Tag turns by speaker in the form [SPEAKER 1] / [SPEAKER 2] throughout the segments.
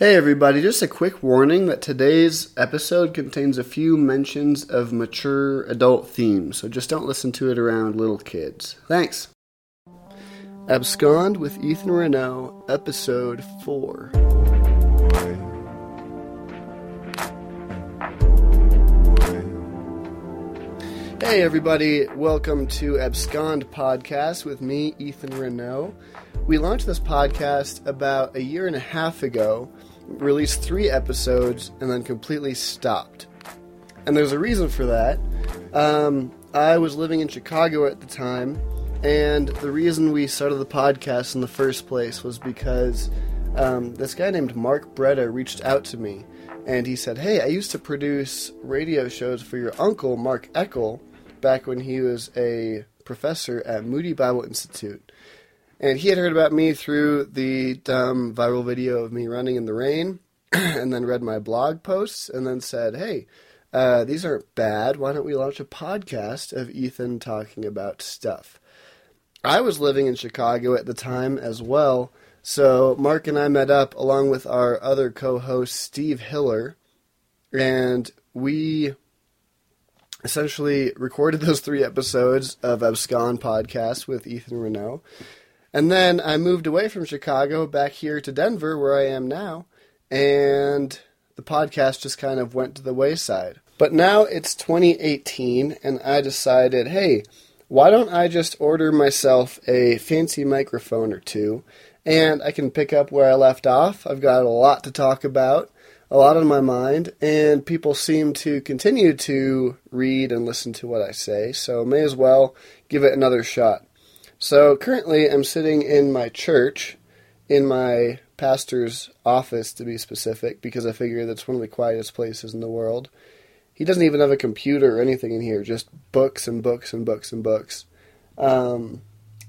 [SPEAKER 1] Hey everybody, just a quick warning that today's episode contains a few mentions of mature adult themes, so just don't listen to it around little kids. Thanks. Abscond with Ethan Renault, Episode 4. Hey everybody, welcome to Abscond Podcast with me, Ethan Renault. We launched this podcast about a year and a half ago released three episodes and then completely stopped. And there's a reason for that. Um, I was living in Chicago at the time, and the reason we started the podcast in the first place was because um, this guy named Mark Bretta reached out to me, and he said, "Hey, I used to produce radio shows for your uncle Mark Eckel back when he was a professor at Moody Bible Institute." And he had heard about me through the dumb viral video of me running in the rain, and then read my blog posts, and then said, "Hey, uh, these aren't bad. Why don't we launch a podcast of Ethan talking about stuff?" I was living in Chicago at the time as well, so Mark and I met up along with our other co-host Steve Hiller, and we essentially recorded those three episodes of Abscond podcast with Ethan Renault. And then I moved away from Chicago back here to Denver, where I am now, and the podcast just kind of went to the wayside. But now it's 2018, and I decided, hey, why don't I just order myself a fancy microphone or two, and I can pick up where I left off? I've got a lot to talk about, a lot on my mind, and people seem to continue to read and listen to what I say, so may as well give it another shot. So currently, I'm sitting in my church, in my pastor's office to be specific, because I figure that's one of the quietest places in the world. He doesn't even have a computer or anything in here, just books and books and books and books. Um,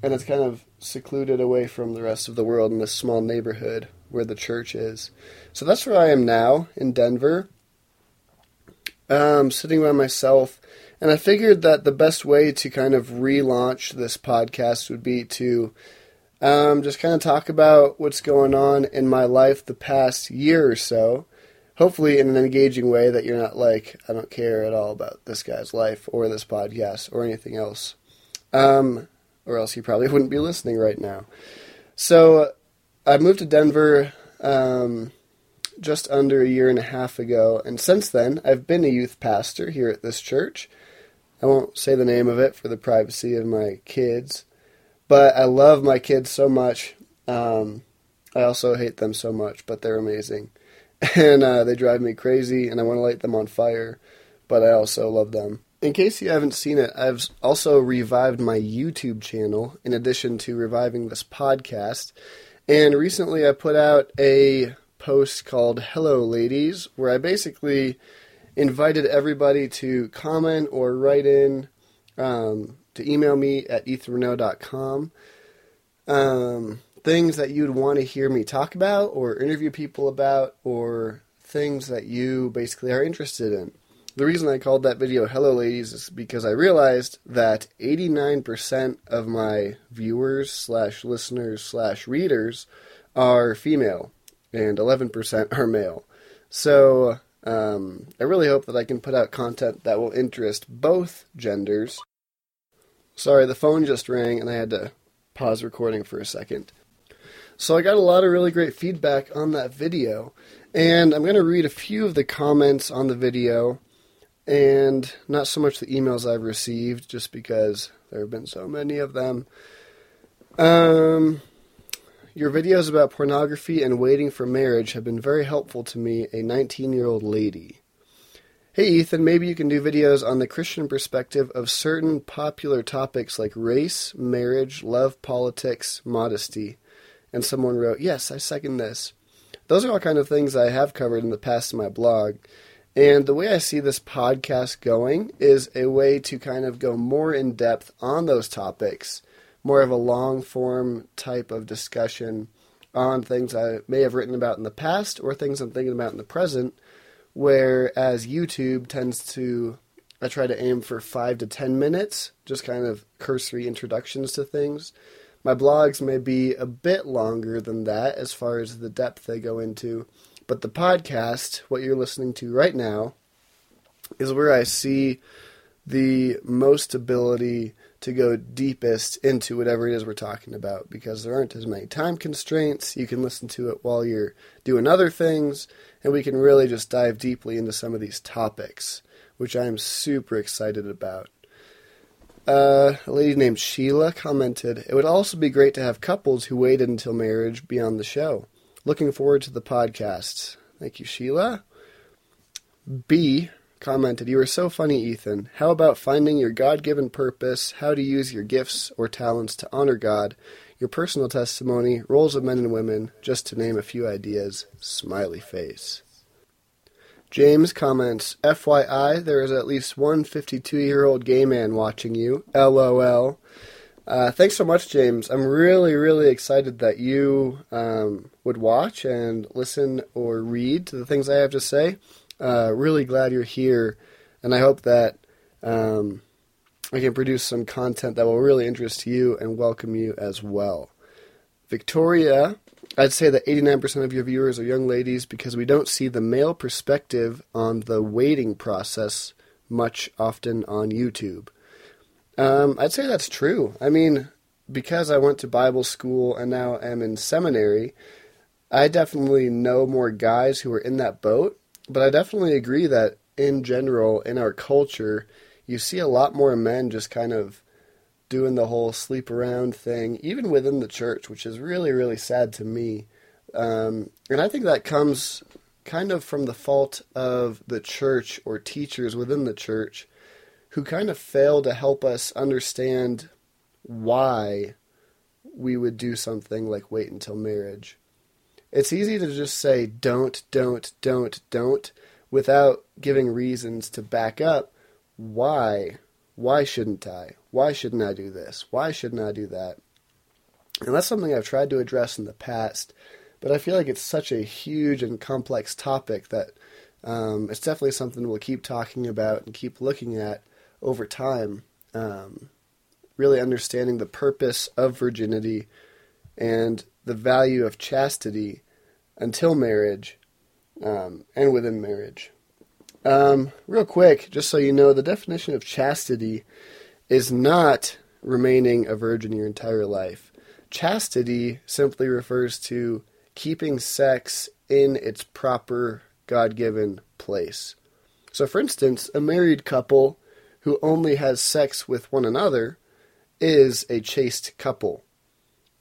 [SPEAKER 1] and it's kind of secluded away from the rest of the world in this small neighborhood where the church is. So that's where I am now in Denver, um, sitting by myself and I figured that the best way to kind of relaunch this podcast would be to um, just kind of talk about what's going on in my life the past year or so. Hopefully, in an engaging way that you're not like, I don't care at all about this guy's life or this podcast or anything else. Um, or else he probably wouldn't be listening right now. So, I moved to Denver um, just under a year and a half ago, and since then, I've been a youth pastor here at this church. I won't say the name of it for the privacy of my kids, but I love my kids so much. Um, I also hate them so much, but they're amazing. And uh, they drive me crazy, and I want to light them on fire, but I also love them. In case you haven't seen it, I've also revived my YouTube channel in addition to reviving this podcast. And recently I put out a post called Hello Ladies, where I basically invited everybody to comment or write in um, to email me at ethanrenault.com. Um, things that you'd want to hear me talk about or interview people about or things that you basically are interested in. The reason I called that video Hello Ladies is because I realized that 89% of my viewers slash listeners slash readers are female and 11% are male. So um, I really hope that I can put out content that will interest both genders. Sorry, the phone just rang and I had to pause recording for a second. So I got a lot of really great feedback on that video, and I'm going to read a few of the comments on the video, and not so much the emails I've received, just because there have been so many of them. Um, your videos about pornography and waiting for marriage have been very helpful to me, a 19 year old lady. Hey Ethan, maybe you can do videos on the Christian perspective of certain popular topics like race, marriage, love, politics, modesty. And someone wrote, Yes, I second this. Those are all kind of things I have covered in the past in my blog. And the way I see this podcast going is a way to kind of go more in depth on those topics more of a long form type of discussion on things I may have written about in the past or things I'm thinking about in the present. Whereas YouTube tends to, I try to aim for five to ten minutes, just kind of cursory introductions to things. My blogs may be a bit longer than that as far as the depth they go into, But the podcast, what you're listening to right now, is where I see the most ability to go deepest into whatever it is we're talking about because there aren't as many time constraints. You can listen to it while you're doing other things, and we can really just dive deeply into some of these topics, which I am super excited about. Uh, a lady named Sheila commented, It would also be great to have couples who waited until marriage be on the show. Looking forward to the podcast. Thank you, Sheila. B commented, You are so funny, Ethan. How about finding your God given purpose, how to use your gifts or talents to honor God, your personal testimony, roles of men and women, just to name a few ideas? Smiley face. James comments, FYI, there is at least one 52 year old gay man watching you. LOL. Uh, thanks so much, James. I'm really, really excited that you um, would watch and listen or read to the things I have to say. Uh, really glad you're here, and I hope that um, I can produce some content that will really interest you and welcome you as well. Victoria I'd say that 89% of your viewers are young ladies because we don't see the male perspective on the waiting process much often on YouTube. Um, I'd say that's true. I mean, because I went to Bible school and now am in seminary, I definitely know more guys who are in that boat, but I definitely agree that in general, in our culture, you see a lot more men just kind of doing the whole sleep around thing, even within the church, which is really, really sad to me. Um, and I think that comes kind of from the fault of the church or teachers within the church who kind of fail to help us understand why we would do something like wait until marriage. It's easy to just say don't, don't, don't, don't without giving reasons to back up why why shouldn't I? Why shouldn't I do this? Why shouldn't I do that? And that's something I've tried to address in the past, but I feel like it's such a huge and complex topic that um, it's definitely something we'll keep talking about and keep looking at over time. Um, really understanding the purpose of virginity and the value of chastity until marriage um, and within marriage. Um, real quick, just so you know, the definition of chastity is not remaining a virgin your entire life. Chastity simply refers to keeping sex in its proper God given place. So, for instance, a married couple who only has sex with one another is a chaste couple.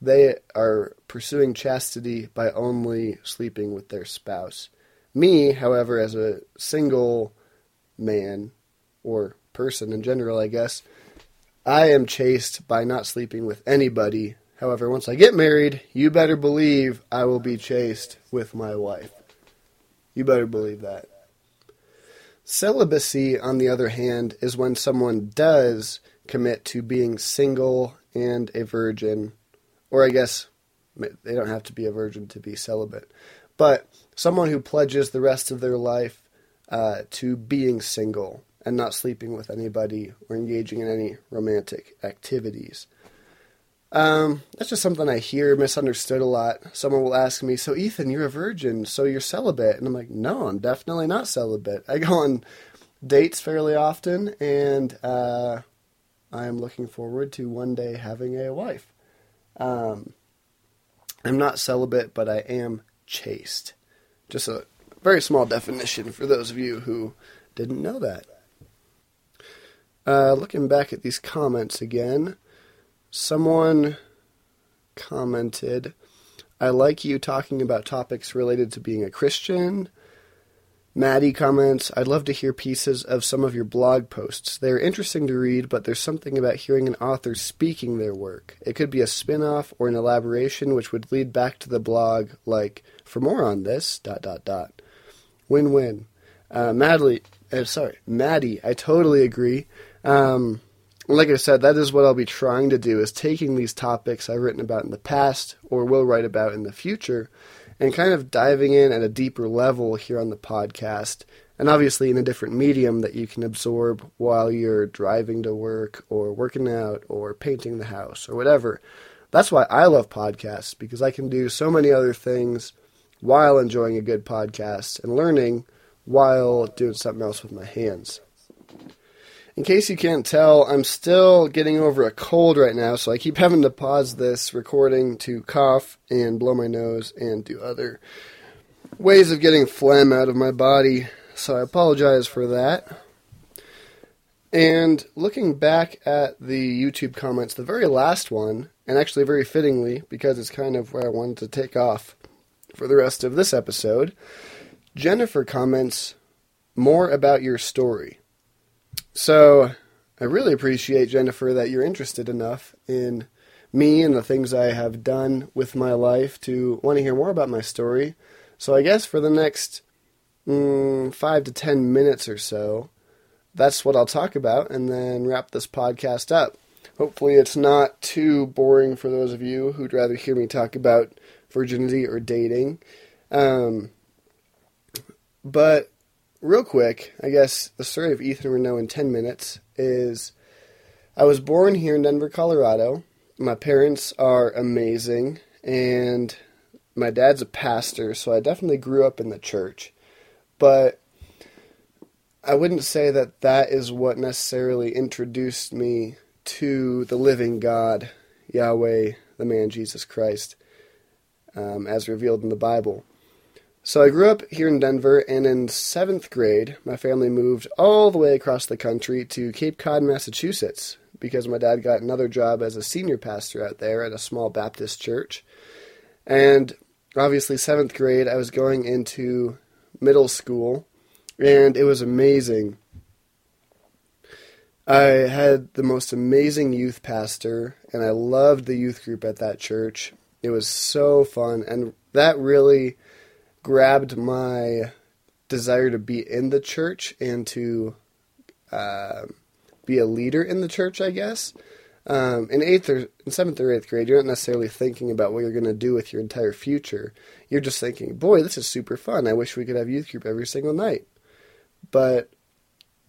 [SPEAKER 1] They are pursuing chastity by only sleeping with their spouse. Me, however, as a single man or person in general, I guess, I am chaste by not sleeping with anybody. However, once I get married, you better believe I will be chaste with my wife. You better believe that. Celibacy, on the other hand, is when someone does commit to being single and a virgin, or I guess they don't have to be a virgin to be celibate, but someone who pledges the rest of their life uh, to being single and not sleeping with anybody or engaging in any romantic activities. Um, that's just something I hear misunderstood a lot. Someone will ask me, "So Ethan, you're a virgin, so you're celibate?" And I'm like, "No, I'm definitely not celibate. I go on dates fairly often, and uh, I am looking forward to one day having a wife. Um, I'm not celibate, but I am chaste." Just a very small definition for those of you who didn't know that. Uh, looking back at these comments again, someone commented, I like you talking about topics related to being a Christian, Maddie comments, I'd love to hear pieces of some of your blog posts. They're interesting to read, but there's something about hearing an author speaking their work. It could be a spin off or an elaboration which would lead back to the blog, like, for more on this, dot, dot, dot. Win win. Uh, Madly, uh, sorry, Maddie, I totally agree. Um, like I said, that is what I'll be trying to do, is taking these topics I've written about in the past or will write about in the future and kind of diving in at a deeper level here on the podcast, and obviously in a different medium that you can absorb while you're driving to work or working out or painting the house or whatever. That's why I love podcasts because I can do so many other things while enjoying a good podcast and learning while doing something else with my hands. In case you can't tell, I'm still getting over a cold right now, so I keep having to pause this recording to cough and blow my nose and do other ways of getting phlegm out of my body. So I apologize for that. And looking back at the YouTube comments, the very last one, and actually very fittingly, because it's kind of where I wanted to take off for the rest of this episode, Jennifer comments more about your story. So I really appreciate, Jennifer, that you're interested enough in me and the things I have done with my life to want to hear more about my story. So I guess for the next mm, five to ten minutes or so, that's what I'll talk about and then wrap this podcast up. Hopefully, it's not too boring for those of you who'd rather hear me talk about virginity or dating. Um, but real quick, I guess the story of Ethan Renault in 10 minutes is I was born here in Denver, Colorado. My parents are amazing, and my dad's a pastor, so I definitely grew up in the church. But I wouldn't say that that is what necessarily introduced me to the living God, Yahweh, the man Jesus Christ, um, as revealed in the Bible. So I grew up here in Denver, and in seventh grade, my family moved all the way across the country to Cape Cod, Massachusetts, because my dad got another job as a senior pastor out there at a small Baptist church. And obviously, seventh grade, I was going into middle school, and it was amazing. I had the most amazing youth pastor, and I loved the youth group at that church. It was so fun, and that really grabbed my desire to be in the church and to uh, be a leader in the church, I guess. Um, in eighth or in seventh or eighth grade, you're not necessarily thinking about what you're going to do with your entire future. You're just thinking, "Boy, this is super fun. I wish we could have youth group every single night." But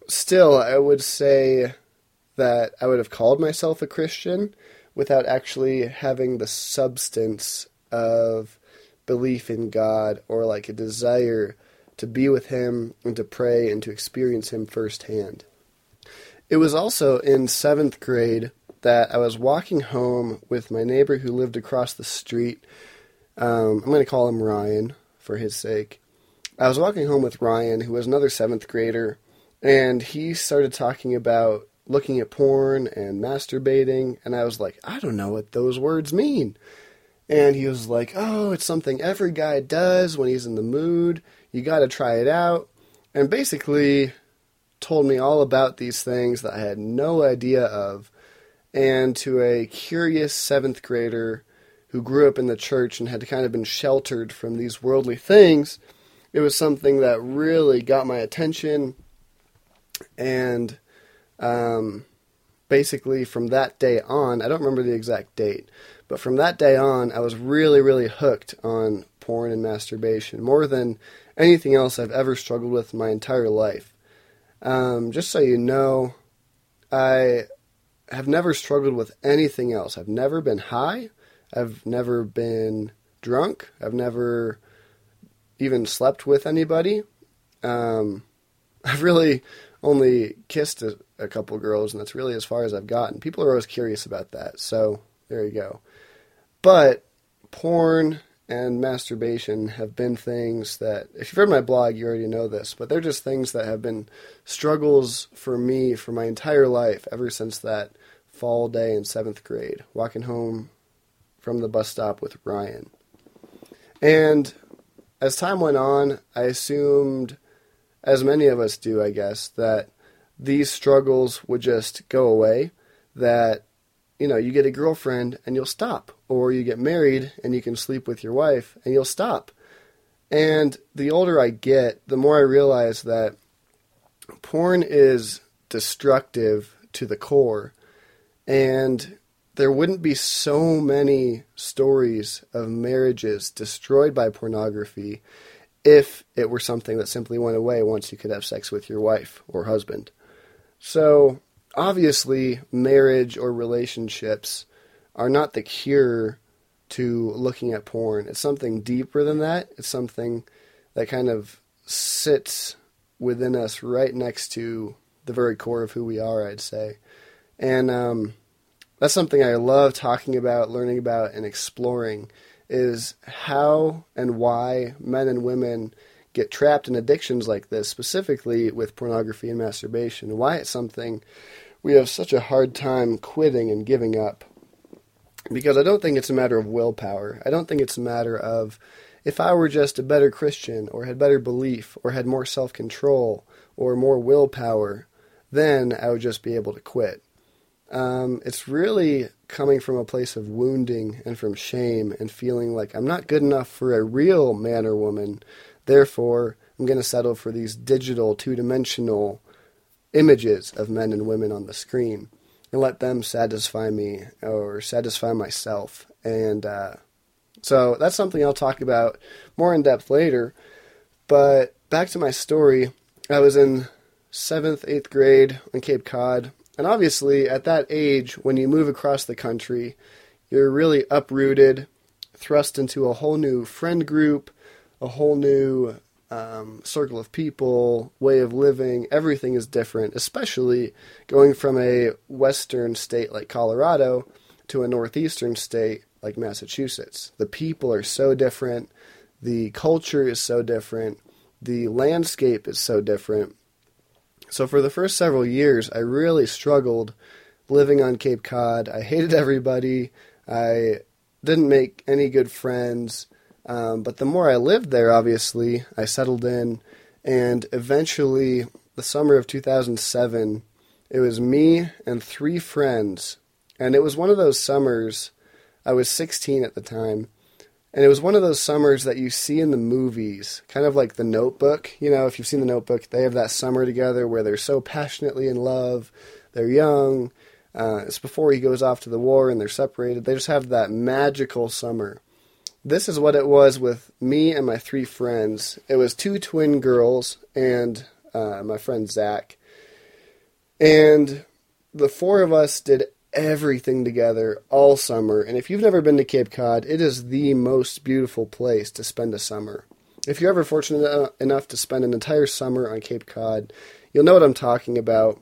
[SPEAKER 1] still, I would say that I would have called myself a Christian without actually having the substance of belief in God or like a desire to be with Him and to pray and to experience Him firsthand. It was also in seventh grade that I was walking home with my neighbor who lived across the street. Um, I'm going to call him Ryan for his sake. I was walking home with Ryan, who was another seventh grader, and he started talking about looking at porn and masturbating, and I was like, I don't know what those words mean. And he was like, Oh, it's something every guy does when he's in the mood. You got to try it out. And basically told me all about these things that I had no idea of. And to a curious seventh grader who grew up in the church and had kind of been sheltered from these worldly things, it was something that really got my attention. And um, basically, from that day on, I don't remember the exact date, but from that day on, I was really, really hooked on porn and masturbation more than anything else I've ever struggled with my entire life. Um, just so you know, I have never struggled with anything else. I've never been high. I've never been drunk. I've never even slept with anybody. Um, I've really only kissed a, a couple girls, and that's really as far as I've gotten. People are always curious about that, so there you go. But porn and masturbation have been things that, if you've read my blog, you already know this, but they're just things that have been struggles for me for my entire life ever since that fall day in seventh grade, walking home from the bus stop with Ryan. And as time went on, I assumed, as many of us do, I guess, that these struggles would just go away, that you know, you get a girlfriend and you'll stop, or you get married and you can sleep with your wife and you'll stop. And the older I get, the more I realize that porn is destructive to the core. And there wouldn't be so many stories of marriages destroyed by pornography if it were something that simply went away once you could have sex with your wife or husband. So obviously, marriage or relationships are not the cure to looking at porn. It's something deeper than that. It's something that kind of sits within us right next to the very core of who we are, I'd say. And um, that's something I love talking about, learning about, and exploring is how and why men and women get trapped in addictions like this, specifically with pornography and masturbation, why it's something we have such a hard time quitting and giving up. Because I don't think it's a matter of willpower. I don't think it's a matter of if I were just a better Christian or had better belief or had more self control or more willpower, then I would just be able to quit. Um, it's really coming from a place of wounding and from shame and feeling like I'm not good enough for a real man or woman. Therefore, I'm going to settle for these digital, two dimensional images of men and women on the screen and let them satisfy me or satisfy myself. And uh, so that's something I'll talk about more in depth later. But back to my story, I was in seventh, eighth grade on Cape Cod. And obviously, at that age, when you move across the country, you're really uprooted, thrust into a whole new friend group, a whole new um, circle of people, way of living. Everything is different, especially going from a western state like Colorado to a northeastern state like Massachusetts. The people are so different, the culture is so different, the landscape is so different. So for the first several years, I really struggled living on Cape Cod. I hated everybody. I didn't make any good friends. Um, but the more I lived there, obviously, I settled in. And eventually, the summer of 2007, it was me and three friends. And it was one of those summers, I was 16 at the time. And it was one of those summers that you see in the movies, kind of like The Notebook. You know, if you've seen The Notebook, they have that summer together where they're so passionately in love. They're young. Uh, it's before he goes off to the war and they're separated. They just have that magical summer. This is what it was with me and my three friends. It was two twin girls and uh, my friend Zach. And the four of us did everything together all summer. And if you've never been to Cape Cod, it is the most beautiful place to spend a summer. If you're ever fortunate enough to spend an entire summer on Cape Cod, you'll know what I'm talking about.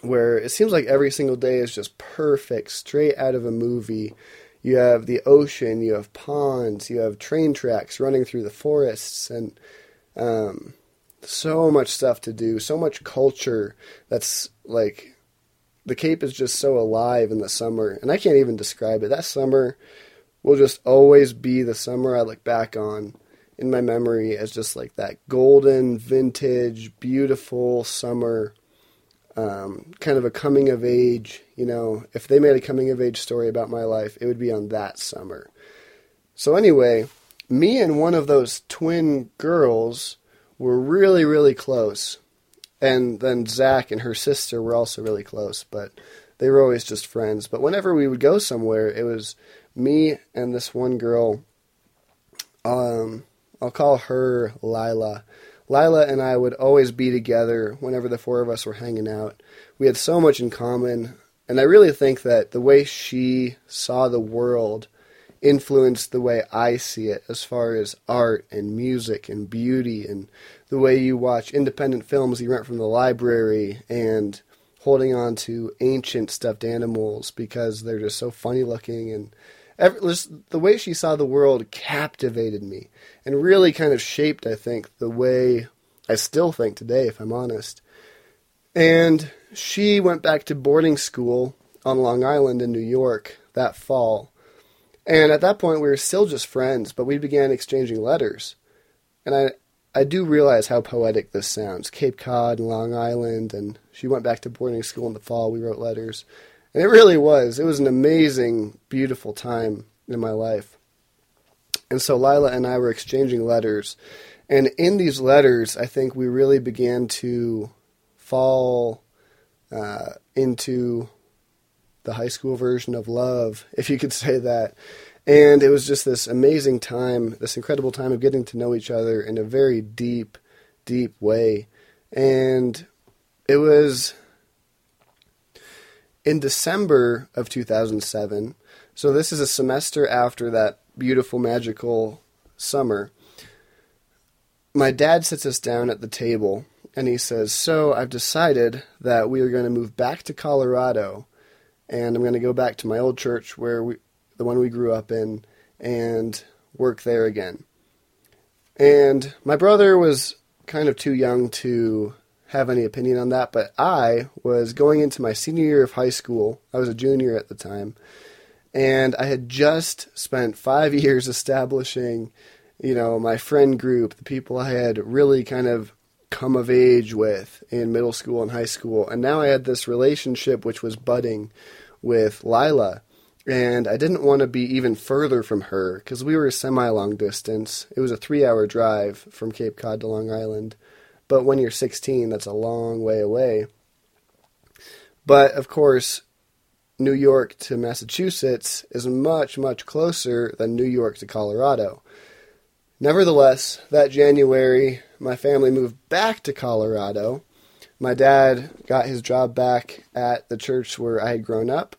[SPEAKER 1] Where it seems like every single day is just perfect, straight out of a movie. You have the ocean, you have ponds, you have train tracks running through the forests, and um, so much stuff to do, so much culture that's like the Cape is just so alive in the summer, and I can't even describe it. That summer will just always be the summer I look back on in my memory as just like that golden, vintage, beautiful summer. Um, kind of a coming of age, you know, if they made a coming of age story about my life, it would be on that summer. So, anyway, me and one of those twin girls were really, really close and then Zach and her sister were also really close, but they were always just friends. But whenever we would go somewhere, it was me and this one girl. Um, I'll call her Lila. Lila and I would always be together whenever the four of us were hanging out. We had so much in common, and I really think that the way she saw the world influenced the way I see it as far as art and music and beauty and the way you watch independent films you rent from the library and holding on to ancient stuffed animals because they're just so funny looking and every, the way she saw the world captivated me and really kind of shaped I think the way I still think today if I'm honest. And she went back to boarding school on Long Island in New York that fall. And at that point we were still just friends, but we began exchanging letters. And I I do realize how poetic this sounds. Cape Cod and Long Island, and she went back to boarding school in the fall. We wrote letters. And it really was. It was an amazing, beautiful time in my life. And so Lila and I were exchanging letters. And in these letters, I think we really began to fall uh, into the high school version of love, if you could say that. And it was just this amazing time, this incredible time of getting to know each other in a very deep, deep way. And it was in December of 2007. So this is a semester after that beautiful, magical summer. My dad sits us down at the table and he says, So I've decided that we are going to move back to Colorado and I'm going to go back to my old church where we, the one we grew up in, and work there again. And my brother was kind of too young to have any opinion on that, but I was going into my senior year of high school. I was a junior at the time, and I had just spent five years establishing, you know, my friend group, the people I had really kind of come of age with in middle school and high school, and now I had this relationship which was budding with Lila. And I didn't want to be even further from her because we were a semi long distance. It was a three hour drive from Cape Cod to Long Island. But when you're 16, that's a long way away. But of course, New York to Massachusetts is much, much closer than New York to Colorado. Nevertheless, that January, my family moved back to Colorado. My dad got his job back at the church where I had grown up,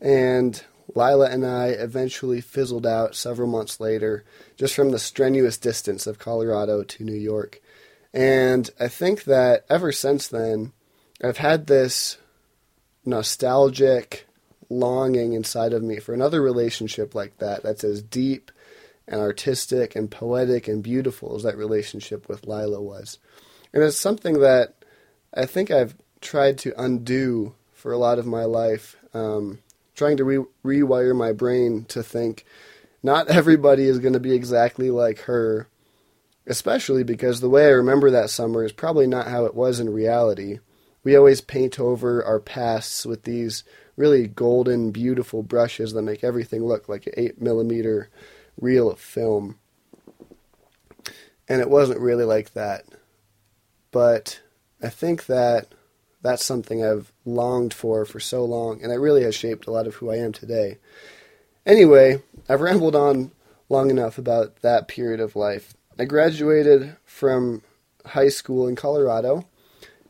[SPEAKER 1] and Lila and I eventually fizzled out several months later, just from the strenuous distance of Colorado to New York. And I think that ever since then, I've had this nostalgic longing inside of me for another relationship like that, that's as deep and artistic and poetic and beautiful as that relationship with Lila was. And it's something that I think I've tried to undo for a lot of my life, um, trying to re- rewire my brain to think not everybody is going to be exactly like her especially because the way I remember that summer is probably not how it was in reality. We always paint over our pasts with these really golden, beautiful brushes that make everything look like an 8 millimeter reel of film. And it wasn't really like that. But I think that that's something I've longed for for so long, and it really has shaped a lot of who I am today. Anyway, I've rambled on long enough about that period of life. I graduated from high school in Colorado.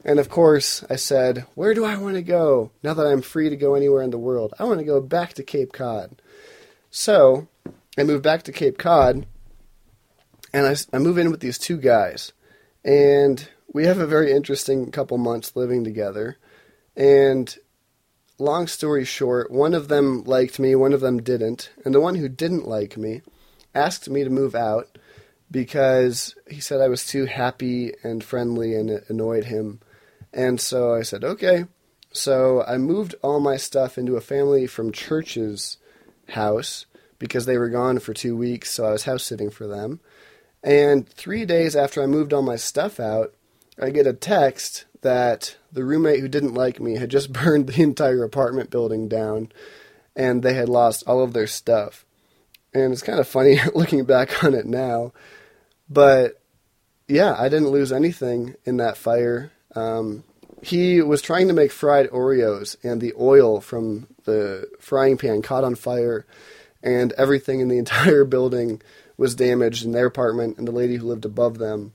[SPEAKER 1] And of course, I said, Where do I want to go now that I'm free to go anywhere in the world? I want to go back to Cape Cod. So I moved back to Cape Cod and I, I move in with these two guys. And we have a very interesting couple months living together. And long story short, one of them liked me, one of them didn't. And the one who didn't like me asked me to move out because he said I was too happy and friendly and it annoyed him. And so I said, okay. So I moved all my stuff into a family from church's house because they were gone for two weeks, so I was house sitting for them. And three days after I moved all my stuff out, I get a text that the roommate who didn't like me had just burned the entire apartment building down and they had lost all of their stuff. And it's kind of funny looking back on it now but yeah, I didn't lose anything in that fire. Um, he was trying to make fried Oreos, and the oil from the frying pan caught on fire, and everything in the entire building was damaged in their apartment and the lady who lived above them.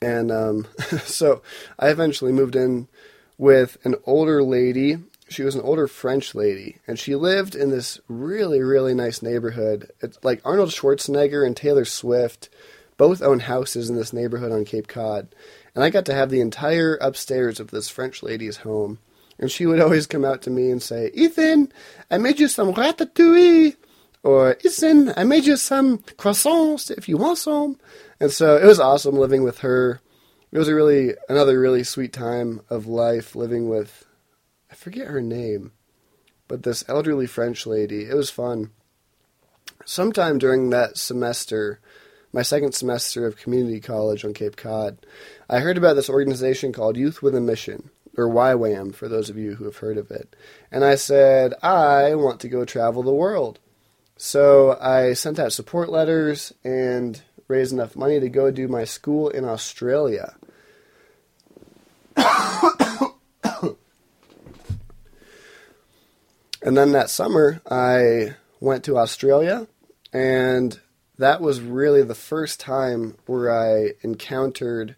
[SPEAKER 1] And um, so I eventually moved in with an older lady. She was an older French lady, and she lived in this really, really nice neighborhood. It's like Arnold Schwarzenegger and Taylor Swift both own houses in this neighborhood on Cape Cod, and I got to have the entire upstairs of this French lady's home. And she would always come out to me and say, Ethan, I made you some ratatouille. Or, Ethan, I made you some croissants if you want some. And so it was awesome living with her. It was a really, another really sweet time of life living with, forget her name, but this elderly French lady. It was fun. Sometime during that semester, my second semester of community college on Cape Cod, I heard about this organization called Youth with a Mission, or YWAM for those of you who have heard of it. And I said, I want to go travel the world. So I sent out support letters and raised enough money to go do my school in Australia. And then that summer, I went to Australia and that was really the first time where I encountered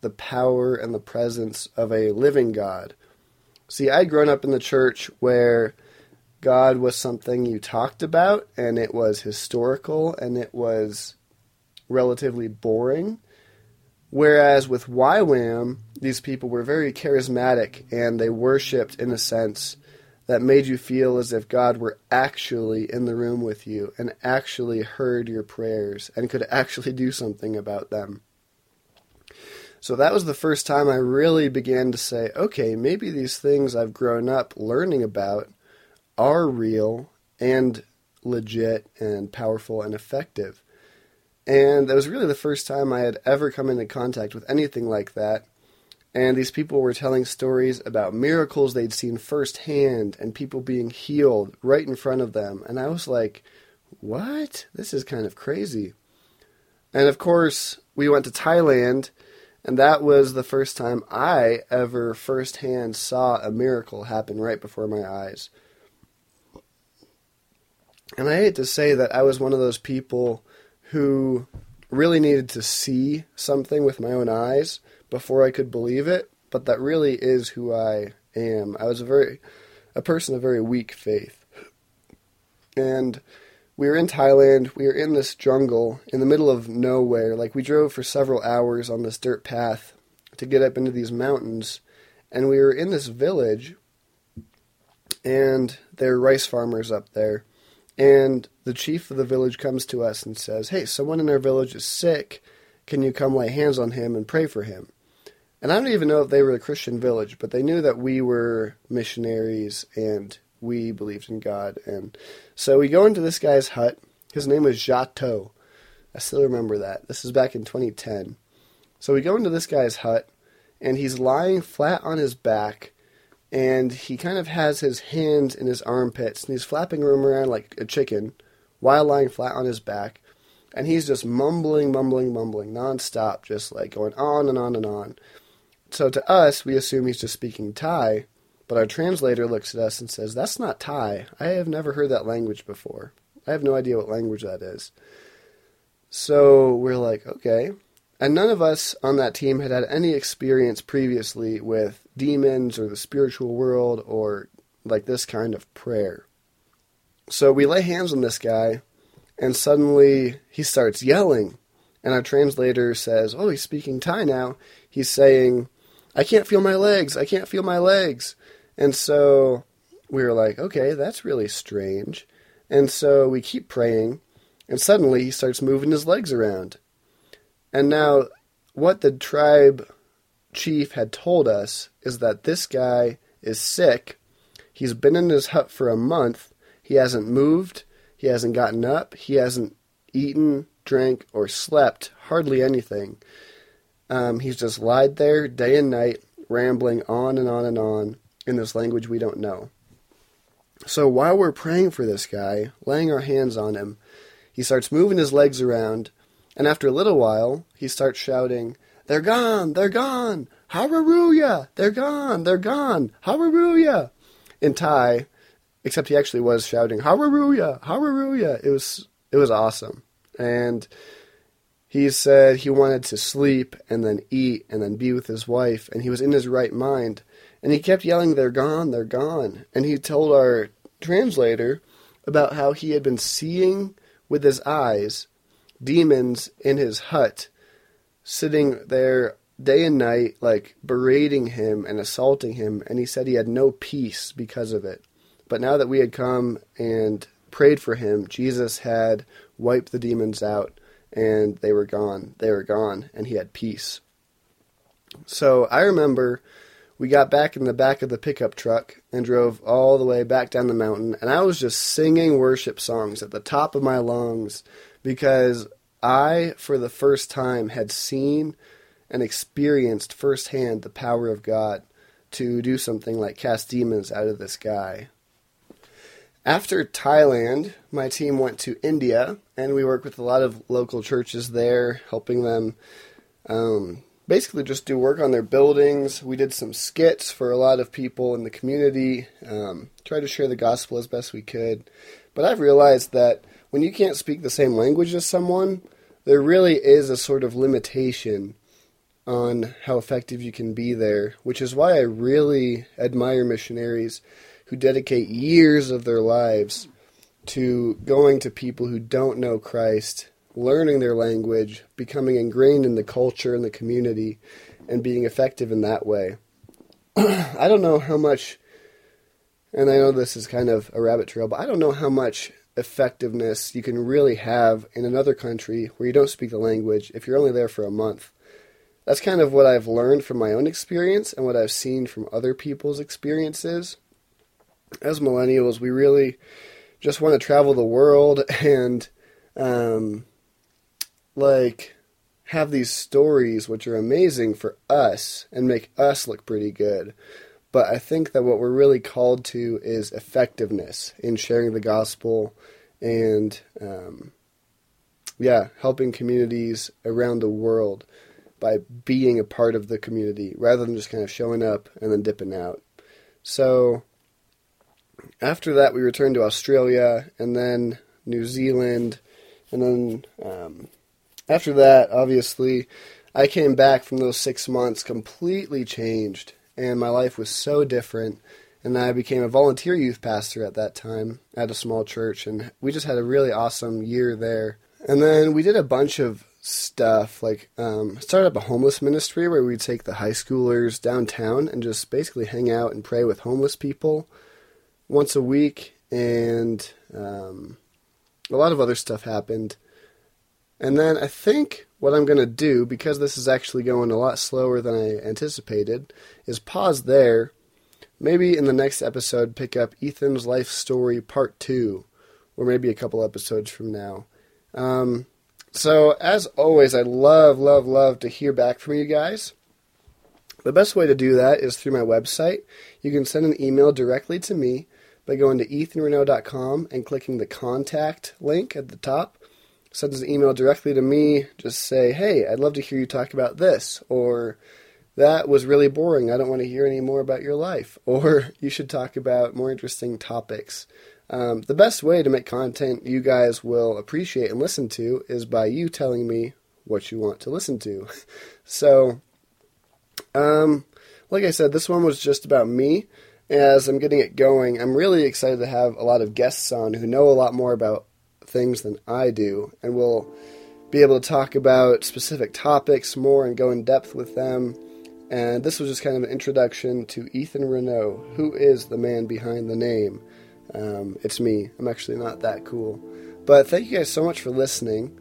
[SPEAKER 1] the power and the presence of a living God. See, I'd grown up in the church where God was something you talked about and it was historical and it was relatively boring. Whereas with YWAM, these people were very charismatic and they worshipped in a sense that made you feel as if God were actually in the room with you and actually heard your prayers and could actually do something about them. So that was the first time I really began to say, okay, maybe these things I've grown up learning about are real and legit and powerful and effective. And that was really the first time I had ever come into contact with anything like that. And these people were telling stories about miracles they'd seen firsthand and people being healed right in front of them. And I was like, what? This is kind of crazy. And of course, we went to Thailand, and that was the first time I ever firsthand saw a miracle happen right before my eyes. And I hate to say that I was one of those people who really needed to see something with my own eyes before I could believe it, but that really is who I am. I was a very a person of very weak faith. And we were in Thailand, we were in this jungle in the middle of nowhere. Like we drove for several hours on this dirt path to get up into these mountains, and we were in this village and there are rice farmers up there and the chief of the village comes to us and says, Hey, someone in our village is sick. Can you come lay hands on him and pray for him? And I don't even know if they were a Christian village, but they knew that we were missionaries and we believed in God. And so we go into this guy's hut. His name was Jato. I still remember that. This is back in 2010. So we go into this guy's hut, and he's lying flat on his back and he kind of has his hands in his armpits and he's flapping them around like a chicken while lying flat on his back. And he's just mumbling, mumbling, mumbling nonstop, just like going on and on and on. So to us, we assume he's just speaking Thai, but our translator looks at us and says, That's not Thai. I have never heard that language before. I have no idea what language that is. So we're like, okay. And none of us on that team had had any experience previously with demons or the spiritual world or like this kind of prayer. So we lay hands on this guy, and suddenly he starts yelling. And our translator says, Oh, he's speaking Thai now. He's saying, I can't feel my legs. I can't feel my legs. And so we were like, Okay, that's really strange. And so we keep praying, and suddenly he starts moving his legs around. And now, what the tribe chief had told us is that this guy is sick. He's been in his hut for a month. He hasn't moved. He hasn't gotten up. He hasn't eaten, drank, or slept hardly anything. Um, he's just lied there day and night, rambling on and on and on in this language we don't know. So while we're praying for this guy, laying our hands on him, he starts moving his legs around, and after a little while, he starts shouting, they're gone. They're gone. Hallelujah. They're gone. They're gone. Hallelujah. In Thai, except he actually was shouting Hallelujah. Hallelujah. It was it was awesome. And he said he wanted to sleep and then eat and then be with his wife and he was in his right mind and he kept yelling they're gone they're gone and he told our translator about how he had been seeing with his eyes demons in his hut sitting there day and night, like berating him and assaulting him, and he said he had no peace because of it. But now that we had come and prayed for him, Jesus had wiped the demons out, and they were gone. They were gone, and he had peace. So I remember we got back in the back of the pickup truck and drove all the way back down the mountain, and I was just singing worship songs at the top of my lungs because I, for the first time, had seen and experienced firsthand the power of God to do something like cast demons out of this guy. After Thailand, my team went to India, and we worked with a lot of local churches there, helping them um, basically just do work on their buildings. We did some skits for a lot of people in the community, um, tried to share the gospel as best we could. But I've realized that when you can't speak the same language as someone, there really is a sort of limitation on how effective you can be there, which is why I really admire missionaries who dedicate years of their lives to going to people who don't know Christ, learning their language, becoming ingrained in the culture and the community, and being effective in that way. I don't know how much, and I know this is kind of a rabbit trail, but I don't know how much effectiveness you can really have in another country where you don't speak the language if you're only there for a month. That's kind of what I've learned from my own experience and what I've seen from other people's experiences. As millennials, we really just want to travel the world and, um, like, have these stories which are amazing for us and make us look pretty good. But I think that what we're really called to is effectiveness in sharing the gospel and, um, yeah, helping communities around the world by being a part of the community rather than just kind of showing up and then dipping out. So after that, we returned to Australia and then New Zealand. And then um, after that, obviously, I came back from those six months completely changed and my life was so different. And I became a volunteer youth pastor at that time at a small church, and we just had a really awesome year there. And then we did a bunch of stuff, like um, started up a homeless ministry where we'd take the high schoolers downtown and just basically hang out and pray with homeless people once a week, and um, a lot of other stuff happened. And then I think what I'm going to do, because this is actually going a lot slower than I anticipated, is pause there. Maybe in the next episode, pick up Ethan's life story part two, or maybe a couple episodes from now. Um, so, as always, I love, love, love to hear back from you guys. The best way to do that is through my website. You can send an email directly to me by going to ethanrenault.com and clicking the contact link at the top send an email directly to me. Just say, hey, I'd love to hear you talk about this, or that was really boring. I don't want to hear any more about your life, or you should talk about more interesting topics. Um, the best way to make content you guys will appreciate and listen to is by you telling me what you want to listen to. so, um, like I said, this one was just about me. As I'm getting it going, I'm really excited to have a lot of guests on who know a lot more about things than I do, and we'll be able to talk about specific topics more and go in depth with them. And this was just kind of an introduction to Ethan Renault, who is the man behind the name. Um, it's me. I'm actually not that cool. But thank you guys so much for listening.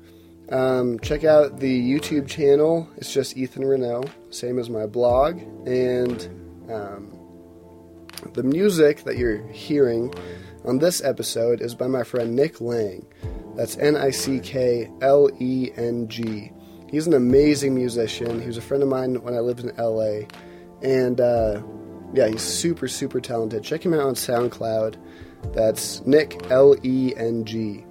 [SPEAKER 1] Um, check out the YouTube channel. It's just Ethan Renault, same as my blog. And um, the music that you're hearing on this episode is by my friend Nick Leng. That's N I C K L E N G. He's an amazing musician. He was a friend of mine when I lived in LA. And uh, yeah, he's super, super talented. Check him out on SoundCloud. That's Nick L E N G.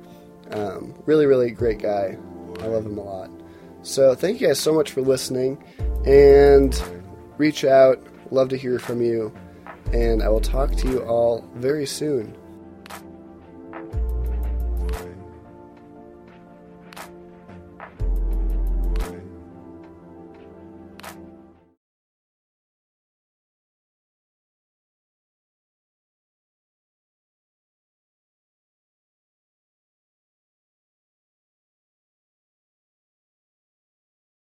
[SPEAKER 1] Um, really, really great guy. I love him a lot. So thank you guys so much for listening. And reach out. Love to hear from you. And I will talk to you all very soon.